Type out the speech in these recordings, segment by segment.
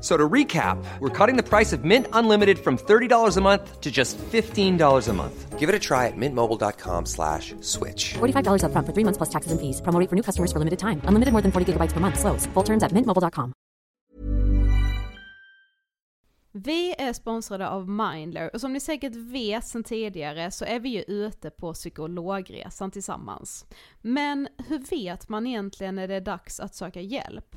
So to recap, we're cutting the price of Mint Unlimited from $30 a month to just $15 a month. Give it a try at mintmobile.com slash switch. $45 upfront for three months plus taxes and fees. Promo rate for new customers for limited time. Unlimited more than 40 gigabytes per month. Slows. Full terms at mintmobile.com. Vi är sponsrade av Mindler och som ni säkert vet sedan tidigare så är vi ju ute på psykologresan tillsammans. Men hur vet man egentligen när det är dags att söka hjälp?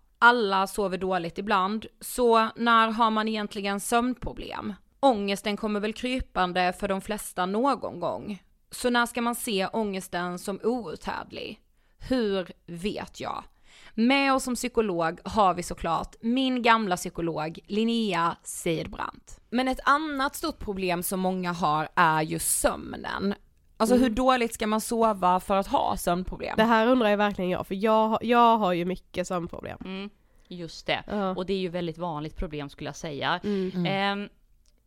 Alla sover dåligt ibland, så när har man egentligen sömnproblem? Ångesten kommer väl krypande för de flesta någon gång. Så när ska man se ångesten som outhärdlig? Hur vet jag? Med oss som psykolog har vi såklart min gamla psykolog Linnea Seidbrant. Men ett annat stort problem som många har är ju sömnen. Alltså Mm. hur dåligt ska man sova för att ha sömnproblem? Det här undrar jag verkligen jag, för jag, jag har ju mycket sömnproblem. Mm, just det. Ja. Och det är ju väldigt vanligt problem skulle jag säga. Mm. Eh,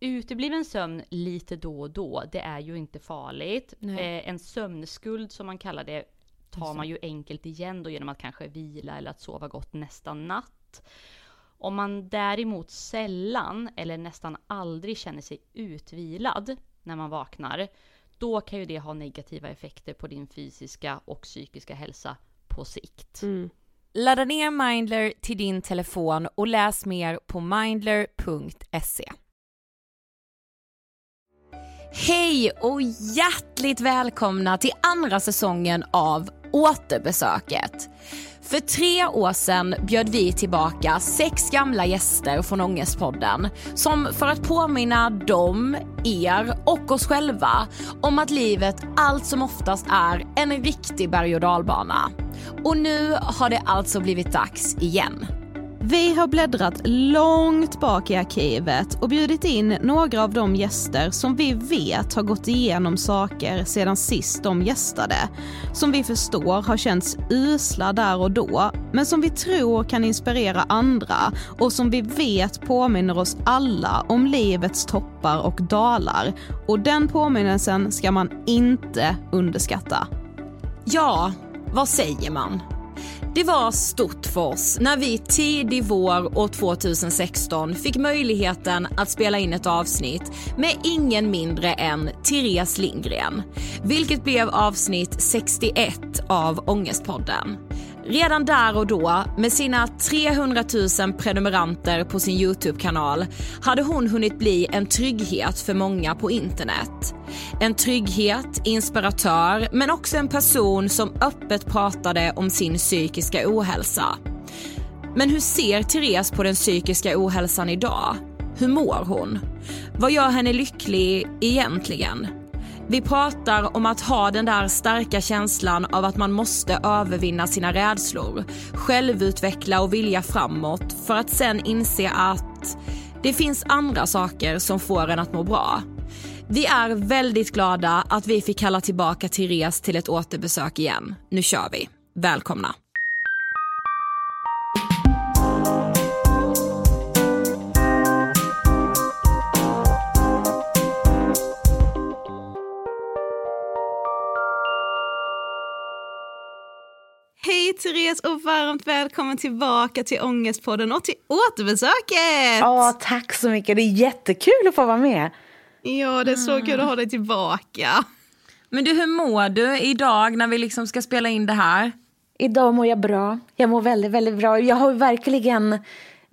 utebliven sömn lite då och då, det är ju inte farligt. Eh, en sömnskuld som man kallar det tar man ju enkelt igen då genom att kanske vila eller att sova gott nästa natt. Om man däremot sällan eller nästan aldrig känner sig utvilad när man vaknar, då kan ju det ha negativa effekter på din fysiska och psykiska hälsa på sikt. Mm. Ladda ner Mindler till din telefon och läs mer på mindler.se. Hej och hjärtligt välkomna till andra säsongen av Återbesöket. För tre år sedan bjöd vi tillbaka sex gamla gäster från Ångestpodden som för att påminna dem, er och oss själva om att livet allt som oftast är en riktig berg och dalbana. Och nu har det alltså blivit dags igen. Vi har bläddrat långt bak i arkivet och bjudit in några av de gäster som vi vet har gått igenom saker sedan sist de gästade. Som vi förstår har känts usla där och då, men som vi tror kan inspirera andra och som vi vet påminner oss alla om livets toppar och dalar. Och den påminnelsen ska man inte underskatta. Ja, vad säger man? Det var stort för oss när vi tidig vår år 2016 fick möjligheten att spela in ett avsnitt med ingen mindre än Therese Lindgren. Vilket blev avsnitt 61 av Ångestpodden. Redan där och då, med sina 300 000 prenumeranter på sin YouTube-kanal, hade hon hunnit bli en trygghet för många på internet. En trygghet, inspiratör, men också en person som öppet pratade om sin psykiska ohälsa. Men hur ser Therese på den psykiska ohälsan idag? Hur mår hon? Vad gör henne lycklig egentligen? Vi pratar om att ha den där starka känslan av att man måste övervinna sina rädslor, självutveckla och vilja framåt för att sen inse att det finns andra saker som får en att må bra. Vi är väldigt glada att vi fick kalla tillbaka Therese till ett återbesök igen. Nu kör vi. Välkomna. Therese och varmt välkommen tillbaka till Ångestpodden och till återbesöket! Ja, tack så mycket. Det är jättekul att få vara med. Ja, det är så kul att ha dig tillbaka. Men du, hur mår du idag när vi liksom ska spela in det här? Idag mår jag bra. Jag mår väldigt, väldigt bra. Jag har verkligen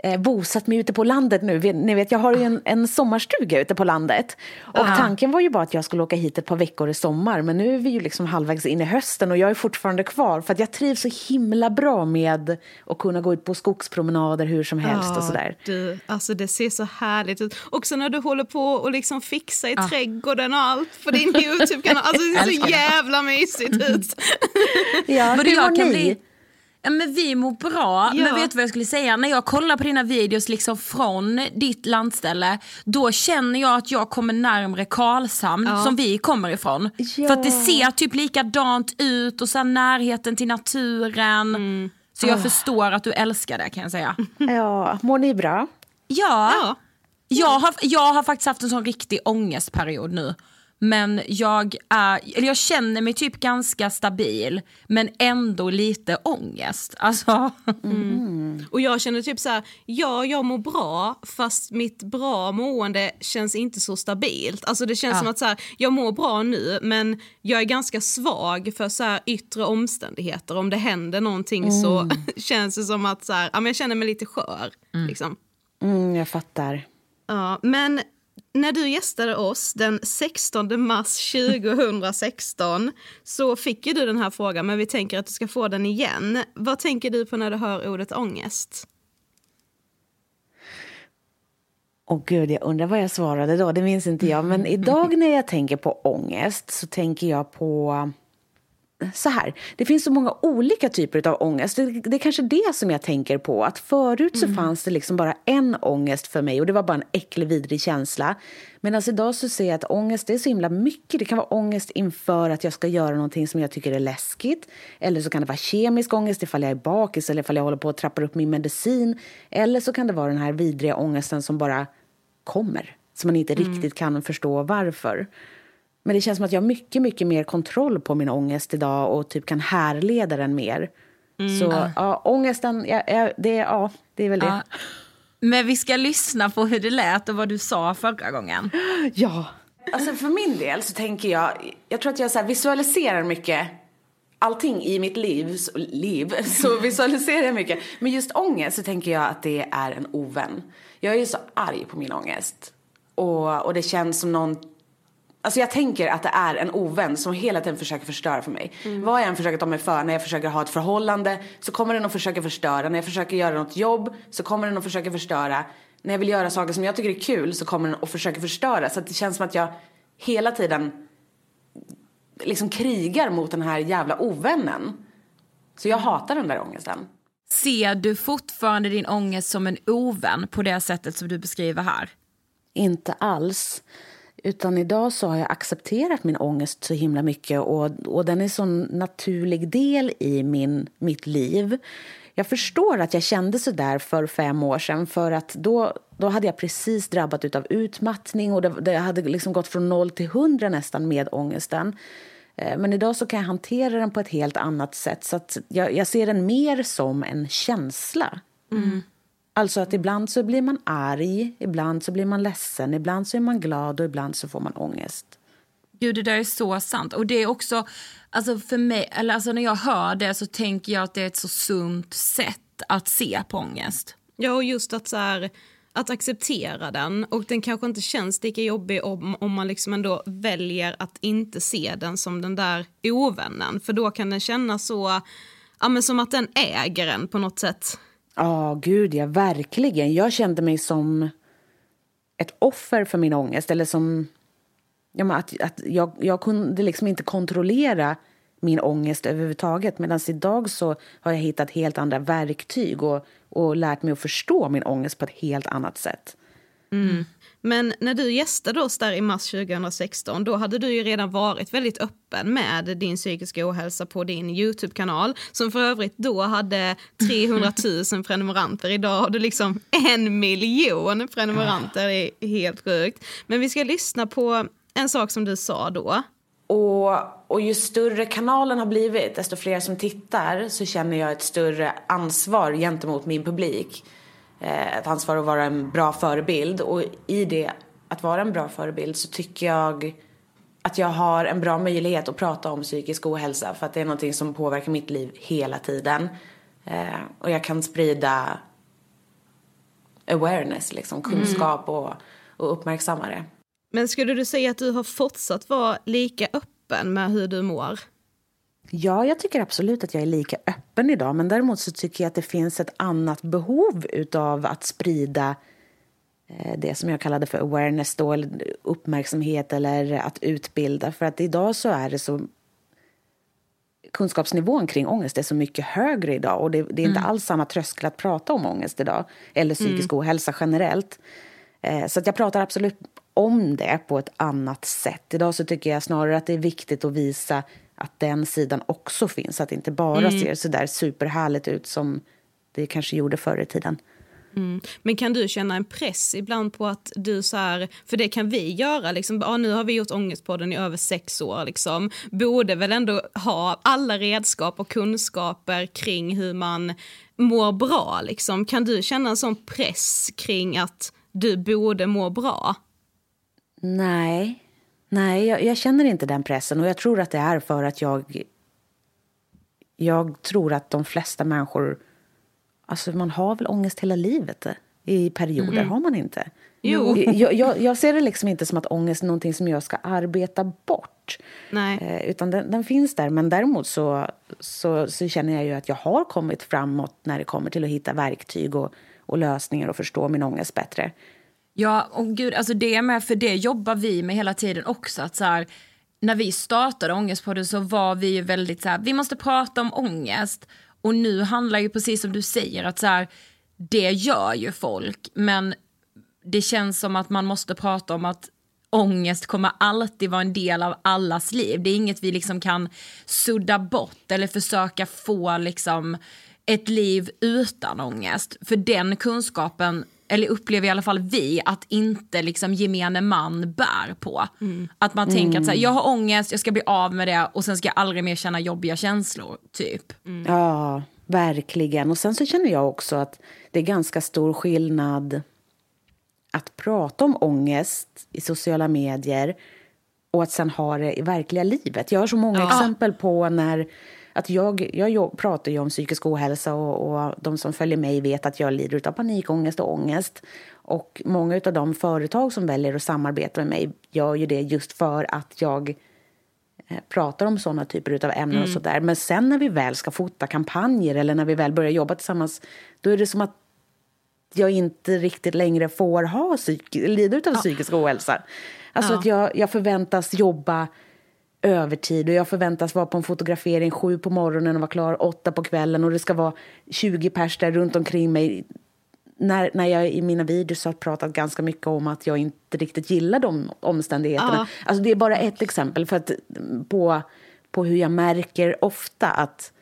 eh, bosatt mig ute på landet nu. Ni vet, jag har ju en, en sommarstuga ute på landet. Och Ja. tanken var ju bara att jag skulle åka hit ett par veckor i sommar. Men nu är vi ju liksom halvvägs in i hösten och jag är fortfarande kvar. För att jag trivs så himla bra med att kunna gå ut på skogspromenader hur som helst och sådär. Du, alltså det ser så härligt ut. Också när du håller på och liksom fixar i trädgården och allt på din YouTube-kanal. Alltså det ser så jävla mysigt ut. Ja, hur jag kan ni? bli- Ja, men vi mår bra, Ja. men vet du vad jag skulle säga? När jag kollar på dina videos liksom från ditt landställe, då känner jag att jag kommer närmre Karlshamn som vi kommer ifrån. Ja. För att det ser typ likadant ut och här närheten till naturen. Så jag förstår att du älskar det kan jag säga. Ja, mår ni bra? Ja, Ja. Jag, har, jag har faktiskt haft en sån riktig ångestperiod nu. Men jag, är, eller jag känner mig typ ganska stabil men ändå lite ångest. Alltså, Och jag känner typ så här, ja jag mår bra fast mitt bra mående känns inte så stabilt. Alltså det känns som att så här, jag mår bra nu men jag är ganska svag för så här yttre omständigheter. Om det händer någonting så känns det som att så här, ja, men jag känner mig lite skör. Liksom. Mm, jag fattar. Ja, men när du gästade oss den 16 mars 2016 så fick ju du den här frågan men vi tänker att du ska få den igen. Vad tänker du på när du hör ordet ångest? Och gud, jag undrar vad jag svarade då. Det minns inte jag. Men idag när jag tänker på ångest så tänker jag på så här. Det finns så många olika typer av ångest. Det, det är kanske det som jag tänker på. Att förut så fanns det liksom bara en ångest för mig och det var bara en äcklig, vidrig känsla. Medan idag så ser jag att ångest är så himla mycket. Det kan vara ångest inför att jag ska göra någonting som jag tycker är läskigt. Eller så kan det vara kemisk ångest ifall jag är bakis eller ifall jag håller på att trappa upp min medicin. Eller så kan det vara den här vidriga ångesten som bara kommer. Som man inte riktigt kan förstå varför. Men det känns som att jag har mycket, mycket mer kontroll på min ångest idag och typ kan härleda den mer. Så ja, ångesten, ja, ja, det, ja, det är väl det. Men vi ska lyssna på hur det lät och vad du sa förra gången. Ja. Alltså för min del så tänker jag, jag tror att jag så visualiserar mycket allting i mitt liv, så- liv, så visualiserar jag mycket. Men just ångest så tänker jag att det är en ovän. Jag är ju så arg på min ångest. Och, och det känns som någon Alltså jag tänker att det är en ovän som hela tiden försöker förstöra för mig. Vad jag än försöker ta mig för, när jag försöker ha ett förhållande så kommer den att försöka förstöra. När jag försöker göra något jobb så kommer den att försöka förstöra. När jag vill göra saker som jag tycker är kul så kommer den att försöka förstöra. Så att det känns som att jag hela tiden liksom krigar mot den här jävla ovännen. Så jag hatar den där ångesten. Ser du fortfarande din ångest som en ovän på det sättet som du beskriver här? Inte alls. Utan idag så har jag accepterat min ångest så himla mycket och, och den är en sån naturlig del i min, mitt liv. Jag förstår att jag kände så där för fem år sedan för att då, då hade jag precis drabbat av utmattning och det, det hade liksom gått från noll till hundra nästan med ångesten. Eh, men idag så kan jag hantera den på ett helt annat sätt så att jag, jag ser den mer som en känsla. Mm. Alltså att ibland så blir man arg, ibland så blir man ledsen, ibland så är man glad och ibland så får man ångest. Gud, det där är så sant. Och det är också, alltså för mig, eller alltså när jag hör det så tänker jag att det är ett så sunt sätt att se på ångest. Ja, och just att, så här, att acceptera den. Och den kanske inte känns lika jobbig om, om man liksom ändå väljer att inte se den som den där ovännen. För då kan den kännas så, ja men som att den äger en på något sätt. Ja, gud ja, verkligen. Jag kände mig som ett offer för min ångest. Eller som ja, men att, att jag, jag kunde liksom inte kontrollera min ångest överhuvudtaget. Medan idag så har jag hittat helt andra verktyg och, och lärt mig att förstå min ångest på ett helt annat sätt. Mm. Men när du gästade oss där i mars 2016, då hade du ju redan varit väldigt öppen med din psykiska ohälsa på din YouTube-kanal, som för övrigt då hade 300 000 prenumeranter. Idag har du liksom en miljon prenumeranter, det är helt sjukt. Men vi ska lyssna på en sak som du sa då. Och, och ju större kanalen har blivit, desto fler som tittar, så känner jag ett större ansvar gentemot min publik. Eh, ett ansvar att vara en bra förebild. Och i det, att vara en bra förebild, så tycker jag att jag har en bra möjlighet att prata om psykisk ohälsa. För att det är någonting som påverkar mitt liv hela tiden. Eh, och jag kan sprida awareness, liksom kunskap och, och uppmärksamma det. Men skulle du säga att du har fortsatt vara lika öppen med hur du mår? Ja, jag tycker absolut att jag är lika öppen idag. Men däremot så tycker jag att det finns ett annat behov utav att sprida eh, det som jag kallade för awareness då, eller uppmärksamhet eller att utbilda. För att idag så är det så kunskapsnivån kring ångest är så mycket högre idag och det, det är inte mm. alls samma tröskel att prata om ångest idag eller psykisk mm. ohälsa generellt. Eh, så att jag pratar absolut om det på ett annat sätt. Idag så tycker jag snarare att det är viktigt att visa att den sidan också finns. Att det inte bara mm. ser så där superhärligt ut som det kanske gjorde förr i tiden. Mm. Men kan du känna en press ibland på att du så här, för det kan vi göra, liksom, ah, nu har vi gjort Ångestpodden i över sex år, liksom, borde väl ändå ha alla redskap och kunskaper kring hur man mår bra. Liksom. Kan du känna en sån press kring att du borde må bra? Nej, Nej jag, jag, känner inte den pressen. Och jag tror att det är för att jag... Jag tror att de flesta människor... Alltså man har väl ångest hela livet i perioder, mm. har man inte? Jo. Jag, jag, jag, ser det liksom inte som att ångest är någonting som jag ska arbeta bort. Nej. Eh, utan den, den, finns där. Men däremot så, så, så, känner jag ju att jag har kommit framåt när det kommer till att hitta verktyg och, och lösningar och förstå min ångest bättre. Ja, och gud, alltså det med, för det jobbar vi med hela tiden också. Att så här, när vi startade Ångestpodden så var vi ju väldigt så här, vi måste prata om ångest. Och nu handlar ju precis som du säger att så här, det gör ju folk. Men det känns som att man måste prata om att ångest kommer alltid vara en del av allas liv. Det är inget vi liksom kan sudda bort eller försöka få liksom ett liv utan ångest. För den kunskapen eller upplever i alla fall vi, att inte liksom gemene man bär på. Mm. Att man tänker att så här, mm. jag har ångest, jag ska bli av med det och sen ska jag aldrig mer känna jobbiga känslor, typ. Mm. Ja, verkligen. Och sen så känner jag också att det är ganska stor skillnad att prata om ångest i sociala medier och att sen ha det i verkliga livet. Jag har så många ja. exempel på när att jag, jag pratar ju om psykisk ohälsa och, och de som följer mig vet att jag lider av panikångest och ångest. Och många av de företag som väljer att samarbeta med mig gör ju det just för att jag eh, pratar om såna typer av ämnen mm. och sådär. Men sen när vi väl ska fota kampanjer eller när vi väl börjar jobba tillsammans, då är det som att jag inte riktigt längre får ha psyk lida av ja. psykisk ohälsa. Alltså ja. att jag, jag förväntas jobba övertid och jag förväntas vara på en fotografering sju på morgonen och vara klar åtta på kvällen och det ska vara 20 pers där runt omkring mig. När, när jag i mina videos har pratat ganska mycket om att jag inte riktigt gillar de omständigheterna. Ja. Alltså det är bara ett exempel för att, på, på hur jag märker ofta att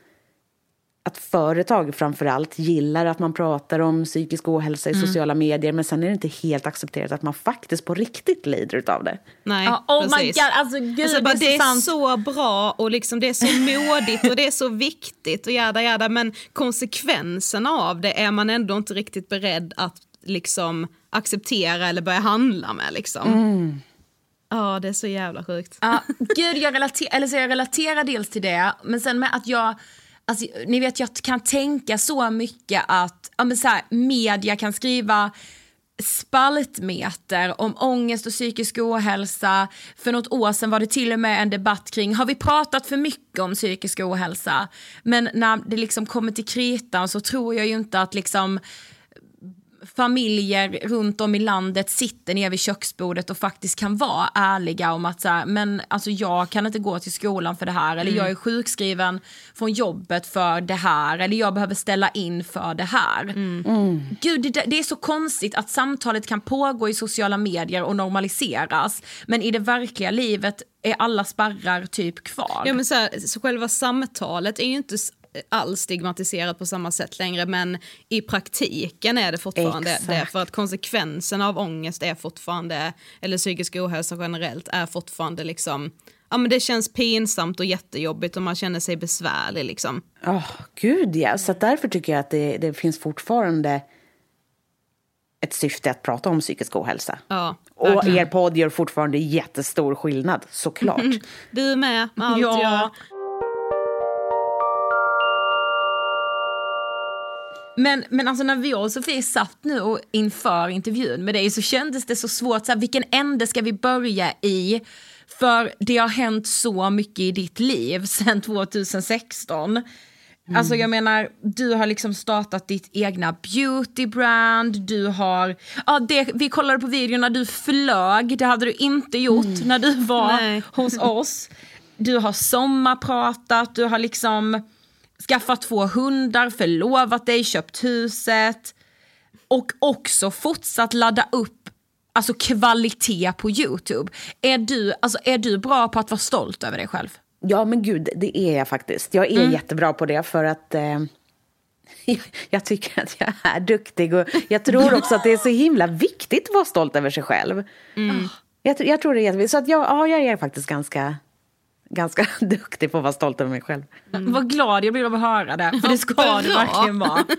att företag framför allt gillar att man pratar om psykisk ohälsa i mm. sociala medier men sen är det inte helt accepterat att man faktiskt på riktigt lider av det. Nej, ja, oh precis. my god, alltså gud alltså, bara, det, är, så bra och liksom, det är så modigt och det är så viktigt och jada jada men konsekvenserna av det är man ändå inte riktigt beredd att liksom acceptera eller börja handla med liksom. Mm. Ja, det är så jävla sjukt. Ja, gud, jag, relater, eller så jag relaterar dels till det, men sen med att jag Alltså, ni vet jag kan tänka så mycket att ja, men så här, media kan skriva spaltmeter om ångest och psykisk ohälsa. För något år sedan var det till och med en debatt kring, har vi pratat för mycket om psykisk ohälsa? Men när det liksom kommer till kritan så tror jag ju inte att liksom familjer runt om i landet sitter ner vid köksbordet och faktiskt kan vara ärliga om att så här, men alltså jag kan inte gå till skolan för det här eller mm. jag är sjukskriven från jobbet för det här eller jag behöver ställa in för det här. Mm. Mm. Gud, det, det, är så konstigt att samtalet kan pågå i sociala medier och normaliseras men i det verkliga livet är alla spärrar typ kvar. Ja men så, här, så själva samtalet är ju inte alls stigmatiserat på samma sätt längre men i praktiken är det fortfarande Exakt. det för att konsekvenserna av ångest är fortfarande, eller psykisk ohälsa generellt, är fortfarande liksom ja, men det känns pinsamt och jättejobbigt och man känner sig besvärlig. Liksom. Oh, gud, ja. Så därför tycker jag att det, det finns fortfarande ett syfte att prata om psykisk ohälsa. Ja, och er podd gör fortfarande jättestor skillnad, såklart. Du med, med allt Ja. jag... Men, men alltså när vi och Sofie satt nu och inför intervjun med dig så kändes det så svårt, så här, vilken ände ska vi börja i? För det har hänt så mycket i ditt liv sedan 2016. Alltså jag menar, du har liksom startat ditt egna beautybrand, du har, ja det, vi kollade på videon när du flög, det hade du inte gjort när du var Nej. hos oss. Du har sommarpratat, du har liksom skaffat två hundar, förlovat dig, köpt huset och också fortsatt ladda upp alltså kvalitet på Youtube. Är du, alltså, är du bra på att vara stolt över dig själv? Ja, men gud, det är jag faktiskt. Jag är jättebra på det för att eh, jag tycker att jag är duktig. Och jag tror också att det är så himla viktigt att vara stolt över sig själv. Jag, tr- jag tror det är jätteviktigt. Så att jag, ja, jag är faktiskt ganska, ganska duktig på att vara stolt över mig själv. Vad glad jag blir av att höra det, för det ska Bra. det verkligen vara.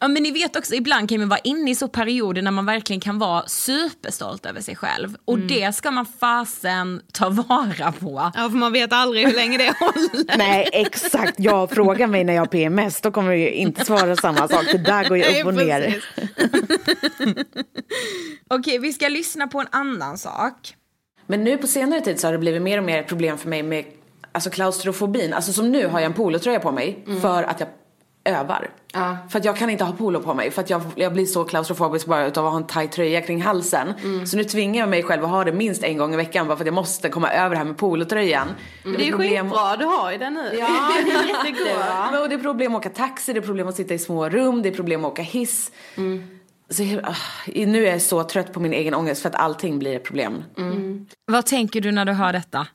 Ja men ni vet också, ibland kan man vara inne i så perioder när man verkligen kan vara superstolt över sig själv. Och det ska man fasen ta vara på. Ja, för man vet aldrig hur länge det håller. Nej, exakt. Jag frågar mig när jag har PMS, då kommer jag inte svara samma sak. Det där går ju upp och Nej, ner. Okej, vi ska lyssna på en annan sak. Men nu på senare tid så har det blivit mer och mer ett problem för mig med alltså klaustrofobin. Alltså som nu har jag en polotröja på mig för att jag övar. För att jag kan inte ha polo på mig för att jag, jag blir så klaustrofobisk bara utav att ha en tajt tröja kring halsen. Så nu tvingar jag mig själv att ha det minst en gång i veckan bara för att jag måste komma över det här med polotröjan. Det är ju skitbra, du har ju den nu. Ja, det är och det är problem att åka taxi, det är problem att sitta i små rum, det är problem att åka hiss. Så jag, ah, nu är jag så trött på min egen ångest för att allting blir ett problem. Vad tänker du när du hör detta?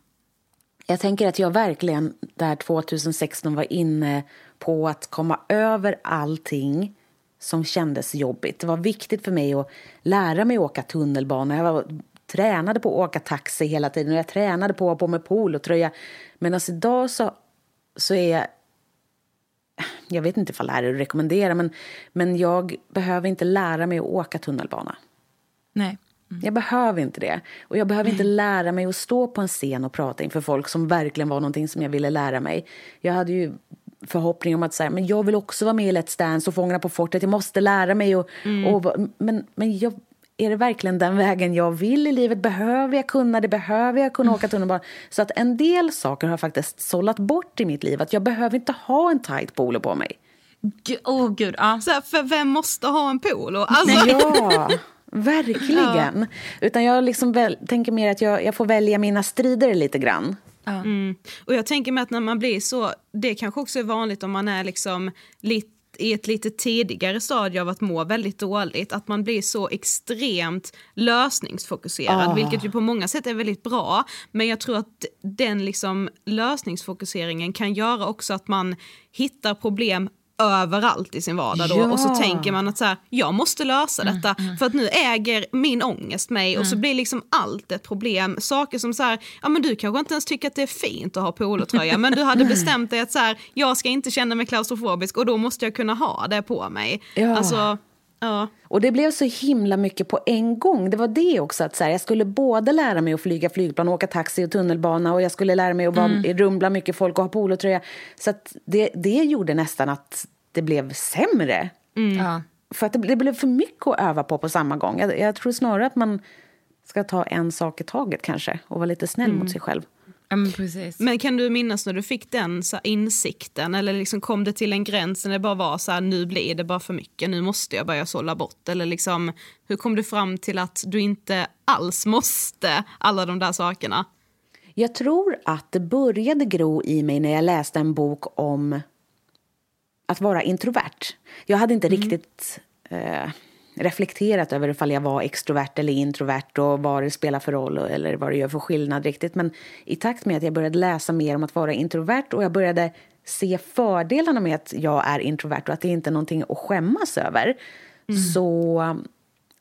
Jag tänker att jag verkligen där 2016 var inne på att komma över allting som kändes jobbigt. Det var viktigt för mig att lära mig åka tunnelbana. Jag var, tränade på att åka taxi hela tiden och jag tränade på att ha på mig polotröja. Men alltså idag så, så är jag... Jag vet inte ifall det här är att rekommendera men, men jag behöver inte lära mig att åka tunnelbana. Nej. Jag behöver inte det. Och jag behöver inte lära mig att stå på en scen och prata inför folk som verkligen var någonting som jag ville lära mig. Jag hade ju förhoppning om att säga, men jag vill också vara med i Let's Dance och Fångarna på fortet. Jag måste lära mig. Och, och, men men jag, är det verkligen den vägen jag vill i livet? Behöver jag kunna det? Behöver jag kunna åka tunnelbana? Så att en del saker har jag faktiskt sållat bort i mitt liv. Att jag behöver inte ha en tight polo på mig. Åh oh, gud, ja. Så här, för vem måste ha en polo? Alltså, Ja, verkligen. Utan jag liksom väl, tänker mer att jag, jag får välja mina strider lite grann. Och jag tänker mig att när man blir så, det kanske också är vanligt om man är liksom lite i ett lite tidigare stadie av att må väldigt dåligt, att man blir så extremt lösningsfokuserad, Ah. vilket ju på många sätt är väldigt bra. Men jag tror att den liksom lösningsfokuseringen kan göra också att man hittar problem överallt i sin vardag då och så Ja. tänker man att så här, jag måste lösa detta för att nu äger min ångest mig och så blir liksom allt ett problem. Saker som så här, ja men du kanske inte ens tycker att det är fint att ha polotröja men du hade bestämt dig att så här, jag ska inte känna mig klaustrofobisk och då måste jag kunna ha det på mig. Ja. Alltså, ja. Och det blev så himla mycket på en gång. Det var det också, att så här, jag skulle både lära mig att flyga flygplan, åka taxi och tunnelbana och jag skulle lära mig att vara i rum bland mycket folk och ha polotröja. Så att det, det gjorde nästan att det blev sämre. ja. För att det, det blev för mycket att öva på på samma gång. Jag, jag tror snarare att man ska ta en sak i taget kanske och vara lite snäll mot sig själv. Ja men precis. Men kan du minnas när du fick den så här, insikten eller liksom kom det till en gräns när det bara var så här, nu blir det bara för mycket, nu måste jag börja sålla bort eller liksom hur kom du fram till att du inte alls måste alla de där sakerna? Jag tror att det började gro i mig när jag läste en bok om att vara introvert. Jag hade inte riktigt eh, reflekterat över ifall jag var extrovert eller introvert och vad det spelar för roll eller vad det gör för skillnad riktigt. Men i takt med att jag började läsa mer om att vara introvert och jag började se fördelarna med att jag är introvert och att det inte är någonting att skämmas över så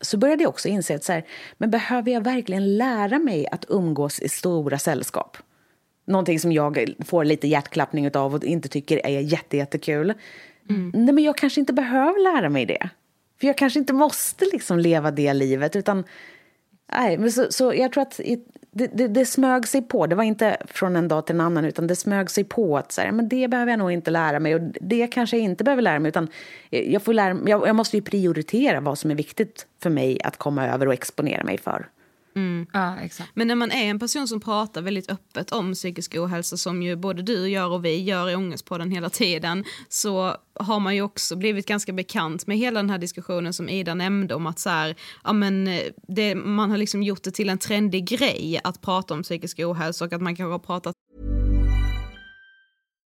så började jag också inse att så här, men behöver jag verkligen lära mig att umgås i stora sällskap? Någonting som jag får lite hjärtklappning av och inte tycker är jättejättekul. Mm. Nej, men jag kanske inte behöver lära mig det. För jag kanske inte måste liksom leva det livet, utan... Nej, men så, så jag tror att det, det, det, smög sig på. Det var inte från en dag till en annan, utan det smög sig på att så här, men det behöver jag nog inte lära mig och det kanske jag inte behöver lära mig. Utan jag, får lära, jag, jag måste ju prioritera vad som är viktigt för mig att komma över och exponera mig för. Mm. Ja, exakt. Men när man är en person som pratar väldigt öppet om psykisk ohälsa som ju både du gör och vi gör i Ångestpodden hela tiden så har man ju också blivit ganska bekant med hela den här diskussionen som Ida nämnde om att så här, ja, men eh, det, man har liksom gjort det till en trendig grej att prata om psykisk ohälsa och att man kanske har pratat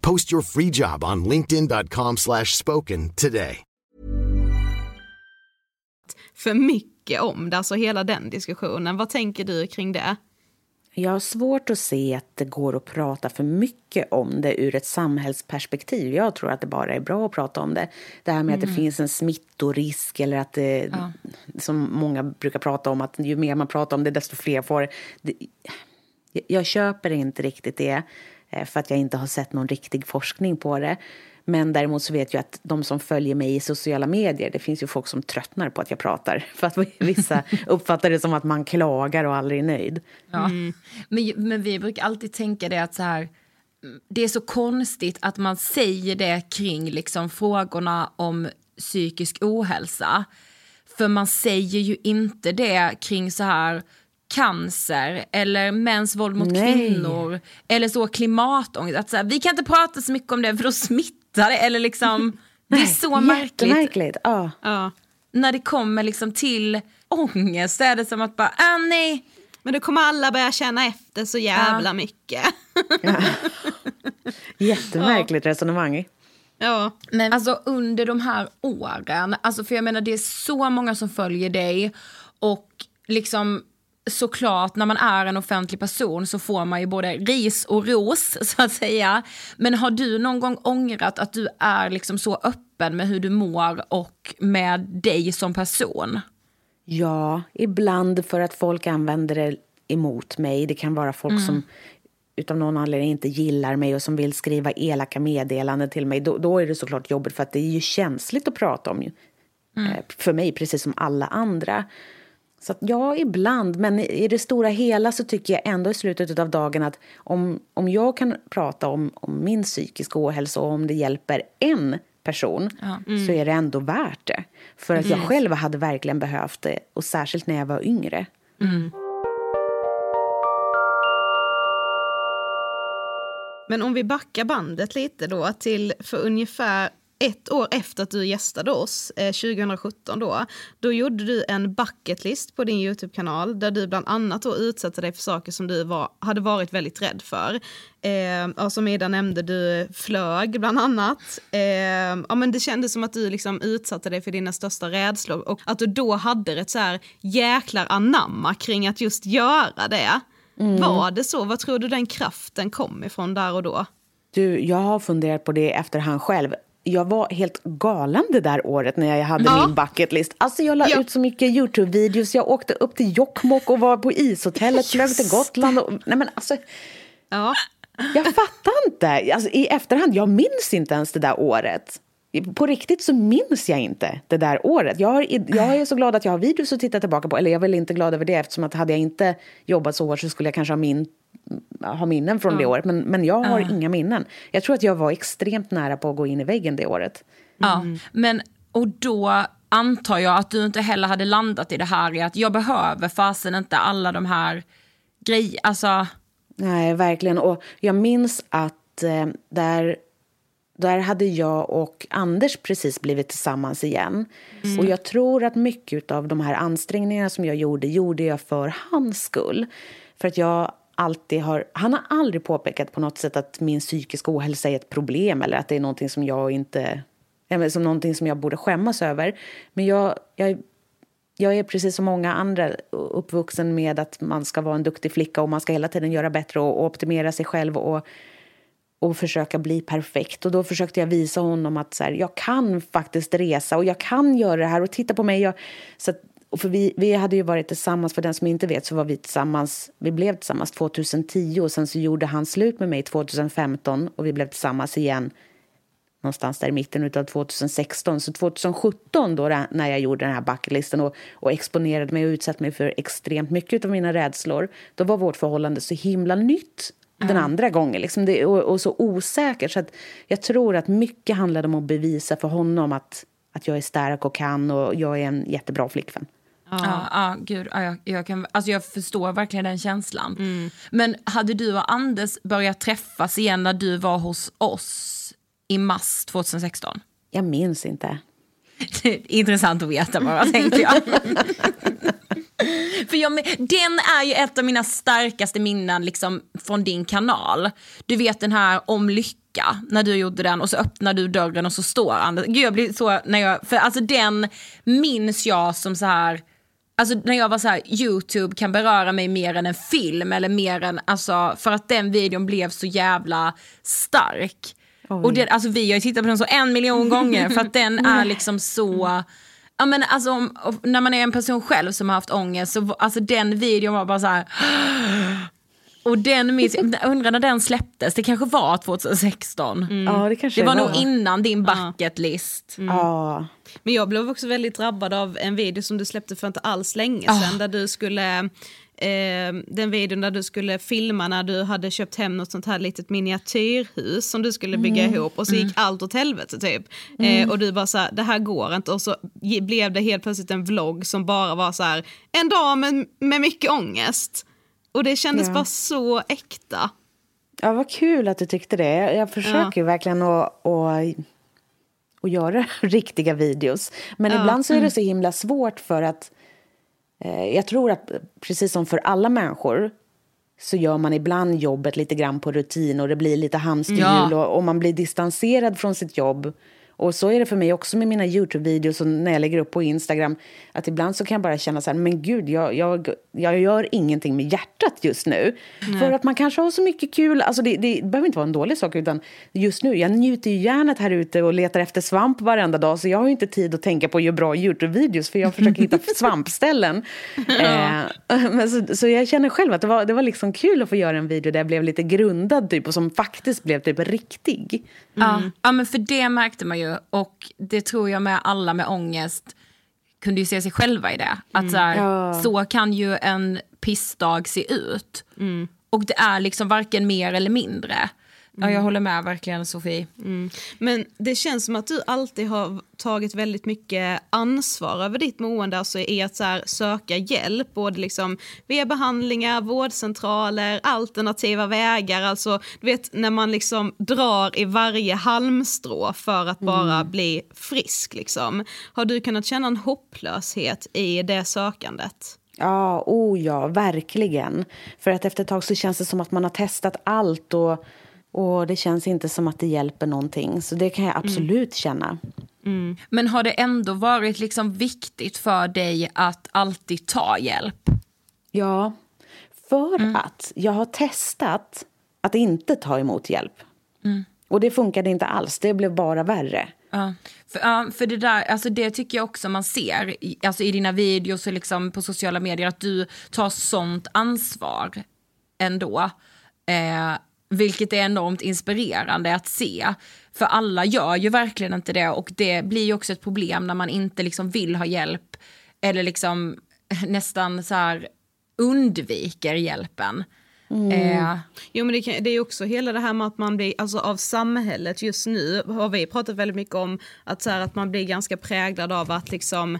Post your free job on linkedin.com/spoken today. För mycket om det, alltså hela den diskussionen. Vad tänker du kring det? Jag har svårt att se att det går att prata för mycket om det ur ett samhällsperspektiv. Jag tror att det bara är bra att prata om det. Det här med mm. att det mm. finns en smittorisk eller att det, ja. som många brukar prata om, att ju mer man pratar om det desto fler får det. Jag köper inte riktigt det, för att jag inte har sett någon riktig forskning på det. Men däremot så vet jag att de som följer mig i sociala medier, det finns ju folk som tröttnar på att jag pratar. För att vissa uppfattar det som att man klagar och aldrig är nöjd. Ja. Mm. Men, men vi brukar alltid tänka det att så här, det är så konstigt att man säger det kring liksom frågorna om psykisk ohälsa. För man säger ju inte det kring så här cancer eller mäns våld mot Nej. kvinnor eller så klimatångest. Att så här, vi kan inte prata så mycket om det för då smittar det. Eller liksom, det är så märkligt. märkligt. Ja. ja. När det kommer liksom till ångest så är det som att bara, ah, nej. Men då kommer alla börja känna efter så jävla ja. mycket. Ja. Jättemärkligt ja. resonemang. Ja. Men alltså under de här åren, alltså för jag menar det är så många som följer dig och liksom såklart när man är en offentlig person så får man ju både ris och ros så att säga. Men har du någon gång ångrat att du är liksom så öppen med hur du mår och med dig som person? Ja, ibland för att folk använder det emot mig. Det kan vara folk mm. som utav någon anledning inte gillar mig och som vill skriva elaka meddelanden till mig. Då, då är det såklart jobbigt för att det är ju känsligt att prata om. Mm. Eh, för mig, precis som alla andra. Så ja, ibland. Men i det stora hela så tycker jag ändå i slutet av dagen att om, om jag kan prata om, om min psykiska ohälsa och om det hjälper en person ja. mm. så är det ändå värt det. För att mm. jag själv hade verkligen behövt det, och särskilt när jag var yngre. Mm. Men om vi backar bandet lite då till för ungefär ett år efter att du gästade oss, eh, 2017 då, då gjorde du en bucketlist på din YouTube-kanal där du bland annat då utsatte dig för saker som du var, hade varit väldigt rädd för. Eh, och som Ida nämnde, du flög bland annat. Eh, ja, men det kändes som att du liksom utsatte dig för dina största rädslor och att du då hade ett så här jäklar anamma kring att just göra det. Mm. Var det så? Vad tror du den kraften kom ifrån där och då? Du, jag har funderat på det efterhand själv. Jag var helt galen det där året när jag hade ja. min bucketlist. Alltså jag la ja. ut så mycket Youtube-videos. Jag åkte upp till Jokkmokk och var på ishotellet, flög till Gotland. Och, nej men alltså, ja. Jag fattar inte. Alltså, I efterhand, jag minns inte ens det där året. På riktigt så minns jag inte det där året. Jag, har, jag är så glad att jag har videos att titta tillbaka på. Eller jag är väl inte glad över det eftersom att hade jag inte jobbat så hårt så skulle jag kanske ha, min, ha minnen från mm. det året. Men, men jag har mm. inga minnen. Jag tror att jag var extremt nära på att gå in i väggen det året. Mm. Ja, men och då antar jag att du inte heller hade landat i det här i att jag behöver fasen inte alla de här grejerna. Alltså... Nej, verkligen. Och jag minns att eh, där där hade jag och Anders precis blivit tillsammans igen. Mm. Och jag tror att mycket av de här ansträngningarna som jag gjorde, gjorde jag för hans skull. För att jag alltid har... Han har aldrig påpekat på något sätt att min psykiska ohälsa är ett problem eller att det är någonting som jag inte... Som någonting som jag borde skämmas över. Men jag, jag, jag är precis som många andra uppvuxen med att man ska vara en duktig flicka och man ska hela tiden göra bättre och, och optimera sig själv och och försöka bli perfekt. Och då försökte jag visa honom att så här, jag kan faktiskt resa och jag kan göra det här och titta på mig. Jag, så att, och för vi, vi hade ju varit tillsammans, för den som inte vet så var vi tillsammans, vi blev tillsammans 2010 och sen så gjorde han slut med mig 2015 och vi blev tillsammans igen någonstans där i mitten av 2016. Så 2017 då när jag gjorde den här bucketlisten och, och exponerade mig och utsatte mig för extremt mycket av mina rädslor, då var vårt förhållande så himla nytt den andra gången. Liksom det, och, och, så osäker. Så att jag tror att mycket handlade om att bevisa för honom att, att jag är stark och kan och jag är en jättebra flickvän. Ja, ja, gud. Ja, jag, jag, kan, alltså jag förstår verkligen den känslan. Mm. Men hade du och Anders börjat träffas igen när du var hos oss i mars 2016? Jag minns inte. Intressant att veta bara, tänkte jag. För jag, den är ju ett av mina starkaste minnen liksom, från din kanal. Du vet den här om lycka, när du gjorde den och så öppnar du dörren och så står Anders. Gud jag blir så, när jag, för alltså den minns jag som så här Alltså när jag var så här, Youtube kan beröra mig mer än en film eller mer än, alltså för att den videon blev så jävla stark. Och det, alltså vi har ju tittat på den så en miljon gånger för att den är liksom så Ja, men alltså, om, när man är en person själv som har haft ångest, så alltså, den videon var bara så här... Och den minns, jag undrar när den släpptes, det kanske var 2016. Mm. Ja, det, kanske det var, var nog innan din bucket list. Mm. Ja. Men jag blev också väldigt drabbad av en video som du släppte för inte alls länge sedan, oh. där du skulle eh, den videon där du skulle filma när du hade köpt hem något sånt här litet miniatyrhus som du skulle bygga mm. ihop och så gick mm. allt åt helvete typ. Mm. Eh, och du bara så här, det här går inte och så blev det helt plötsligt en vlogg som bara var så här, en dag med, med mycket ångest. Och det kändes ja. bara så äkta. Ja, vad kul att du tyckte det. Jag försöker ja. verkligen att, att, att göra riktiga videos. Men ja. ibland så är det mm. så himla svårt för att Eh, jag tror att precis som för alla människor så gör man ibland jobbet lite grann på rutin och det blir lite hamsterhjul ja. och, och, man blir distanserad från sitt jobb och så är det för mig också med mina Youtube-videos och när jag lägger upp på Instagram. Att ibland så kan jag bara känna så här, men gud, jag, jag, jag gör ingenting med hjärtat just nu. Nej. För att man kanske har så mycket kul. Alltså det, det, behöver inte vara en dålig sak, utan just nu, jag njuter ju hjärnet här ute och letar efter svamp varenda dag. Så jag har inte tid att tänka på att göra bra Youtube-videos, för jag försöker hitta svampställen. ja. eh, men så, så jag känner själv att det var, det var liksom kul att få göra en video där jag blev lite grundad typ, och som faktiskt blev typ riktig. Mm. Ja, men för det märkte man ju och det tror jag med alla med ångest kunde ju se sig själva i det. Att mm. så, här, ja. så kan ju en pissdag se ut. Mm. Och det är liksom varken mer eller mindre. Ja, jag håller med verkligen Sofie. Mm. Men det känns som att du alltid har tagit väldigt mycket ansvar över ditt mående, alltså i att så här, söka hjälp, både liksom via behandlingar, vårdcentraler, alternativa vägar, alltså du vet när man liksom drar i varje halmstrå för att bara Mm. bli frisk liksom. Har du kunnat känna en hopplöshet i det sökandet? Ja, oh ja, verkligen. För att efter ett tag så känns det som att man har testat allt och, och det känns inte som att det hjälper någonting. Så det kan jag absolut känna. Men har det ändå varit liksom viktigt för dig att alltid ta hjälp? Ja, för att jag har testat att inte ta emot hjälp. Och det funkade inte alls, det blev bara värre. Ja, för, ja, för det där, alltså det tycker jag också man ser i, alltså i dina videos och liksom på sociala medier att du tar sånt ansvar ändå. Eh, vilket är enormt inspirerande att se. För alla gör ju verkligen inte det och det blir ju också ett problem när man inte liksom vill ha hjälp eller liksom nästan så här undviker hjälpen. Eh, Jo men det, kan, det är också hela det här med att man blir, alltså av samhället just nu har vi pratat väldigt mycket om att, så här, att man blir ganska präglad av att liksom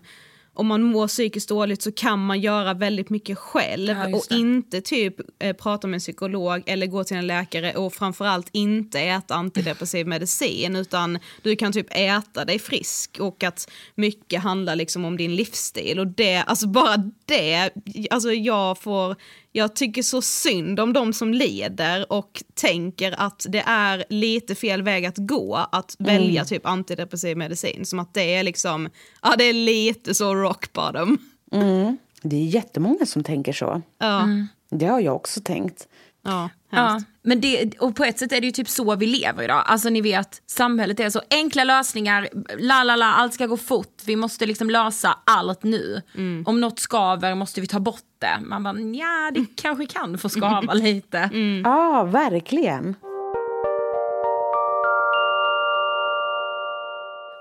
om man mår psykiskt dåligt så kan man göra väldigt mycket själv Ja, och inte typ eh, prata med en psykolog eller gå till en läkare och framförallt inte äta antidepressiv medicin utan du kan typ äta dig frisk och att mycket handlar liksom om din livsstil och det, alltså bara det, alltså jag får, jag tycker så synd om de som leder och tänker att det är lite fel väg att gå att välja typ antidepressiv medicin som att det är liksom, ja det är lite så rock bottom. Mm. Det är jättemånga som tänker så. Ja, Det har jag också tänkt. ja, Ja, men det, och på ett sätt är det ju typ så vi lever idag. Alltså ni vet, samhället är så enkla lösningar, la la la, allt ska gå fort, vi måste liksom lösa allt nu. Om något skaver måste vi ta bort det. Man bara, ja det kanske kan få skava lite. Ja, verkligen.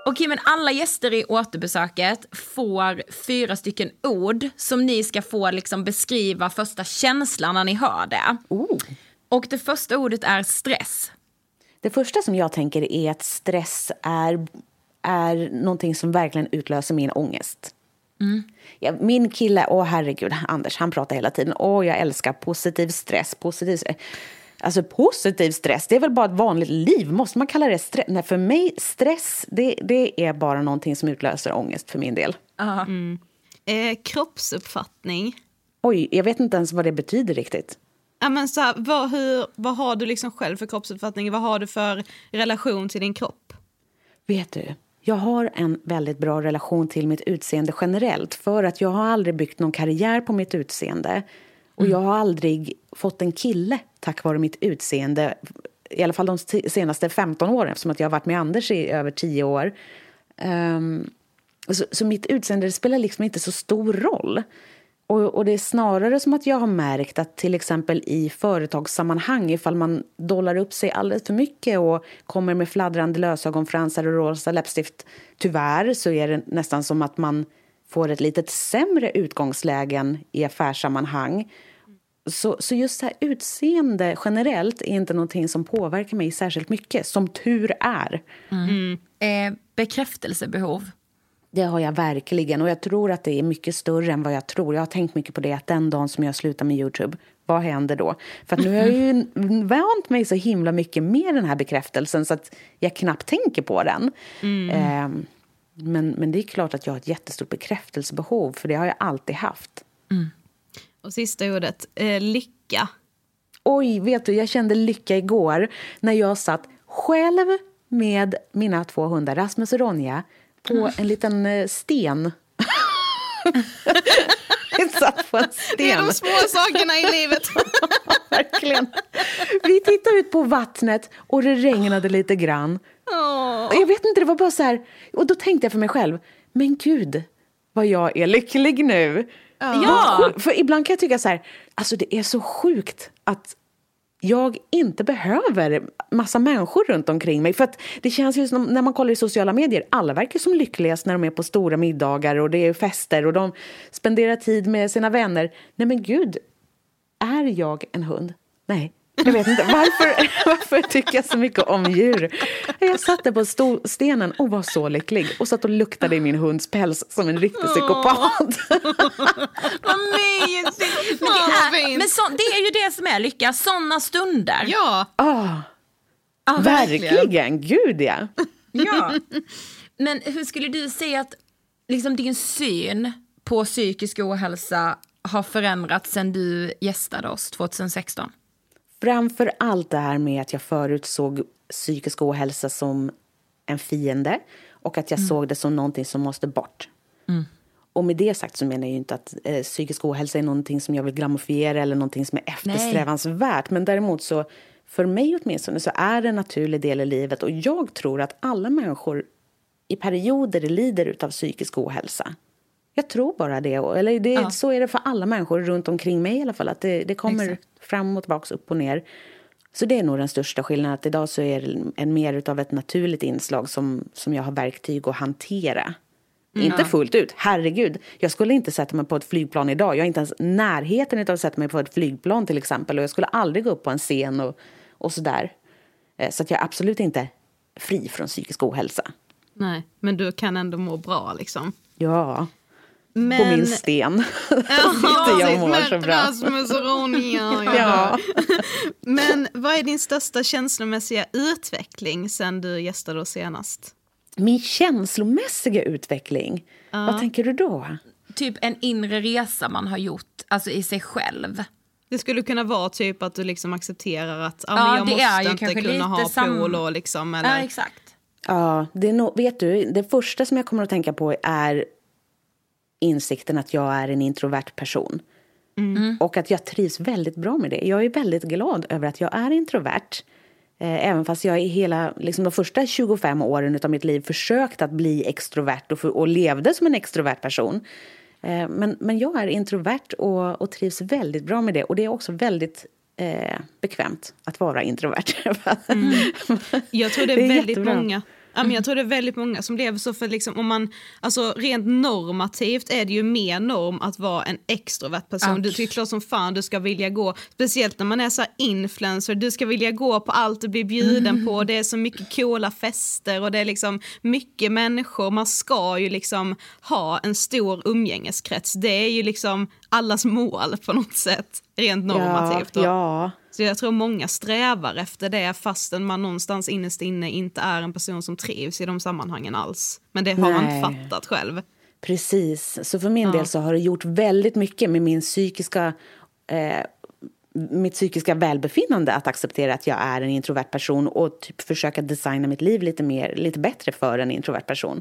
Okej men alla gäster i återbesöket får fyra stycken ord som ni ska få liksom beskriva första känslan när ni hör det. Oh. Och det första ordet är stress. Det första som jag tänker är att stress är, är någonting som verkligen utlöser min ångest. Ja, min kille, åh herregud, Anders, han pratar hela tiden. Åh, jag älskar positiv stress. Positiv, stress. alltså positiv stress, det är väl bara ett vanligt liv? Måste man kalla det stress? Nej, för mig, stress, det, det är bara någonting som utlöser ångest för min del. Eh, kroppsuppfattning. Oj, jag vet inte ens vad det betyder riktigt. Ja, men så här, vad, hur, vad har du liksom själv för kroppsuppfattning? Vad har du för relation till din kropp? Vet du, jag har en väldigt bra relation till mitt utseende generellt för att jag har aldrig byggt någon karriär på mitt utseende och jag har aldrig fått en kille tack vare mitt utseende i alla fall de senaste 15 åren eftersom att jag har varit med Anders i över 10 år. Um, så, så mitt utseende det spelar liksom inte så stor roll. Och, och det är snarare som att jag har märkt att till exempel i företagssammanhang ifall man dollar upp sig alldeles för mycket och kommer med fladdrande lösögonfransar och rosa läppstift tyvärr så är det nästan som att man får ett lite sämre utgångslägen i affärssammanhang. Så, så just så här, utseende generellt är inte någonting som påverkar mig särskilt mycket, som tur är. Eh, bekräftelsebehov. Det har jag verkligen. Och jag tror att det är mycket större än vad jag tror. Jag har tänkt mycket på det, att den dagen som jag slutar med Youtube, vad händer då? För nu har jag ju vant mig så himla mycket med den här bekräftelsen så att jag knappt tänker på den. Ehm, men, men det är klart att jag har ett jättestort bekräftelsebehov, för det har jag alltid haft. Och sista ordet, eh, lycka. Oj, vet du, jag kände lycka igår när jag satt själv med mina två hundar, Rasmus och Ronja, på en liten eh, sten. satt på en sten. Det är de små sakerna i livet. Verkligen. Vi tittade ut på vattnet och det regnade lite grann. Och jag vet inte, det var bara så här. Och då tänkte jag för mig själv, men gud vad jag är lycklig nu. Ja. För ibland kan jag tycka så här, alltså det är så sjukt att jag inte behöver massa människor runt omkring mig. För att det känns ju som när man kollar i sociala medier, alla verkar som lyckligast när de är på stora middagar och det är fester och de spenderar tid med sina vänner. Nej men gud, är jag en hund? Nej, Jag vet inte varför, jag så mycket om djur. Jag satt där på stol, stenen och var så lycklig och satt och luktade i min hunds päls som en riktig psykopat. Vad mysigt! Men, det är, men så, det är ju det som är lycka, sådana stunder. Ja, Ah, ja verkligen, gud ja. Ja. Men hur skulle du säga att liksom, din syn på psykisk ohälsa har förändrats sen du gästade oss 2016? Framför allt det här med att jag förut såg psykisk ohälsa som en fiende och att jag såg det som någonting som måste bort. Och med det sagt så menar jag inte att eh, psykisk ohälsa är någonting som jag vill glamourifiera eller någonting som är eftersträvansvärt. Men däremot så, för mig åtminstone, så är det en naturlig del i livet. Och jag tror att alla människor i perioder lider av psykisk ohälsa. Jag tror bara det. Eller det, Så är det för alla människor runt omkring mig i alla fall. Att det, det kommer Exakt. fram och tillbaka, upp och ner. Så det är nog den största skillnaden. Att idag så är det en mer av ett naturligt inslag som, som jag har verktyg att hantera. Inte fullt ut, herregud. Jag skulle inte sätta mig på ett flygplan idag. Jag är inte ens närheten av att sätta mig på ett flygplan till exempel. Och jag skulle aldrig gå upp på en scen och, och sådär. Eh, Så att jag är absolut inte fri från psykisk ohälsa. nej, men du kan ändå må bra liksom. Ja, Men... på min sten. Ja, Sitter jag och mår med så bra. Rasmus och Ronja. Ja. Ja. Men vad är din största känslomässiga utveckling sen du gästade oss senast? Min känslomässiga utveckling, vad tänker du då? Typ en inre resa man har gjort, alltså i sig själv. Det skulle kunna vara typ att du liksom accepterar att ah, Ja, men jag det är måste ju inte kunna lite ha sam- polo liksom. Eller... Ja, exakt. Ja, det är nog, vet du, det första som jag kommer att tänka på är insikten att jag är en introvert person. Och att jag trivs väldigt bra med det. Jag är väldigt glad över att jag är introvert. Eh, Även fast jag i hela, liksom de första 25 åren av mitt liv försökt att bli extrovert och, för, och levde som en extrovert person. Eh, Men, men jag är introvert och, och trivs väldigt bra med det. Och det är också väldigt eh, bekvämt att vara introvert. Jag tror det är, Det är väldigt jättebra. många. Ja, men jag tror det är väldigt många som lever så för liksom, om man, alltså rent normativt är det ju mer norm att vara en extrovert person. Du tycker klart som fan du ska vilja gå, speciellt när man är så influencer, du ska vilja gå på allt du blir bjuden på, det är så mycket coola fester och det är liksom mycket människor, man ska ju liksom ha en stor umgängeskrets. Det är ju liksom allas mål på något sätt, rent normativt. ja, ja, Så jag tror många strävar efter det fastän man någonstans innerst inne inte är en person som trivs i de sammanhangen alls. Men det har man Nej. inte fattat själv. Precis. Så för min del så har det gjort väldigt mycket med min psykiska, eh, mitt psykiska välbefinnande att acceptera att jag är en introvert person och typ försöka designa mitt liv lite, mer, lite bättre för en introvert person.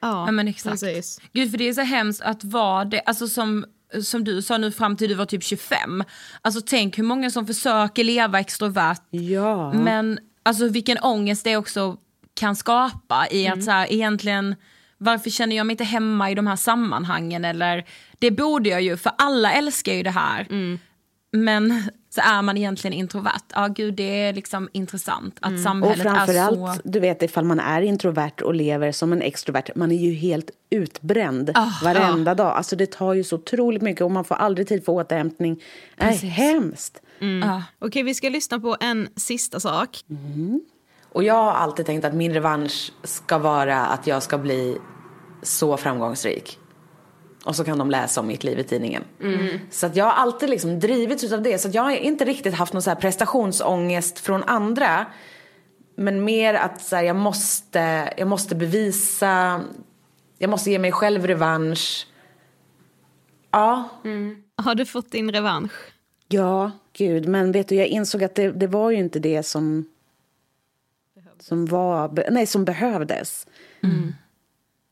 Ja, Ja men exakt. precis. Gud för det är så hemskt att vara det, alltså som, som du sa nu fram till du var typ 25. Alltså tänk hur många som försöker leva extrovert Ja. men alltså vilken ångest det också kan skapa i Mm. att så här, egentligen varför känner jag mig inte hemma i de här sammanhangen eller det borde jag ju för alla älskar ju det här. Mm. Men så är man egentligen introvert. Ja gud det är liksom intressant att Och samhället framför är allt, så... du vet ifall man är introvert och lever som en extrovert, man är ju helt utbränd Ah, varenda dag. Alltså det tar ju så otroligt mycket och man får aldrig tid för återhämtning. Nej, Precis. hemskt. Ja. Okej, vi ska lyssna på en sista sak. Och jag har alltid tänkt att min revansch ska vara att jag ska bli så framgångsrik. Och så kan de läsa om mitt liv i tidningen. Så att jag har alltid liksom drivits av det. Så att jag har inte riktigt haft någon så här prestationsångest från andra. Men mer att så här, jag, måste, jag måste bevisa, jag måste ge mig själv revansch. Ja, Har du fått din revansch? Ja, gud. Men vet du, jag insåg att det, det var ju inte det som, som, var, nej, som behövdes.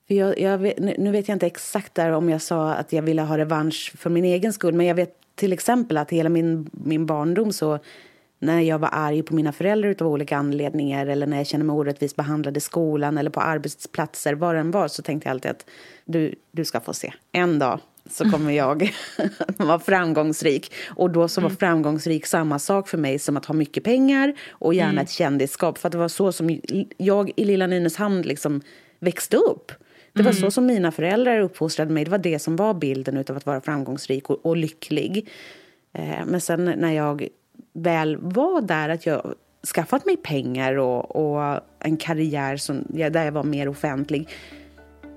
För jag, jag nu vet jag inte exakt där om jag sa att jag ville ha revansch för min egen skull. Men jag vet till exempel att hela min, min barndom så när jag var arg på mina föräldrar av olika anledningar eller när jag kände mig orättvist behandlad i skolan eller på arbetsplatser, var det än var, så tänkte jag alltid att du, du ska få se. En dag så kommer jag vara framgångsrik. Och då så var framgångsrik samma sak för mig som att ha mycket pengar och gärna ett kändisskap. För att det var så som jag i lilla Nynäshamn liksom växte upp. Det var så som mina föräldrar uppfostrade mig. Det var det som var bilden av att vara framgångsrik och, och lycklig. Eh, men sen när jag väl var där, att jag skaffat mig pengar och, och en karriär som, ja, där jag var mer offentlig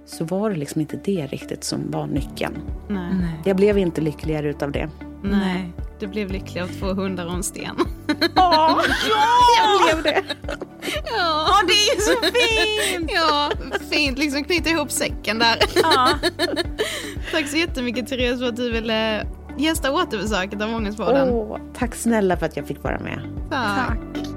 så var det liksom inte det riktigt som var nyckeln. Nej. Jag blev inte lyckligare utav det. Nej, du blev lycklig av två hundar och en sten. Ja, jag blev det. Ja, det är ju så fint! Ja, fint liksom knyta ihop säcken där. Ja. Tack så jättemycket Therese för att du ville gästa återbesöket av Ångestpodden. Åh, tack snälla för att jag fick vara med. Tack. Podplay.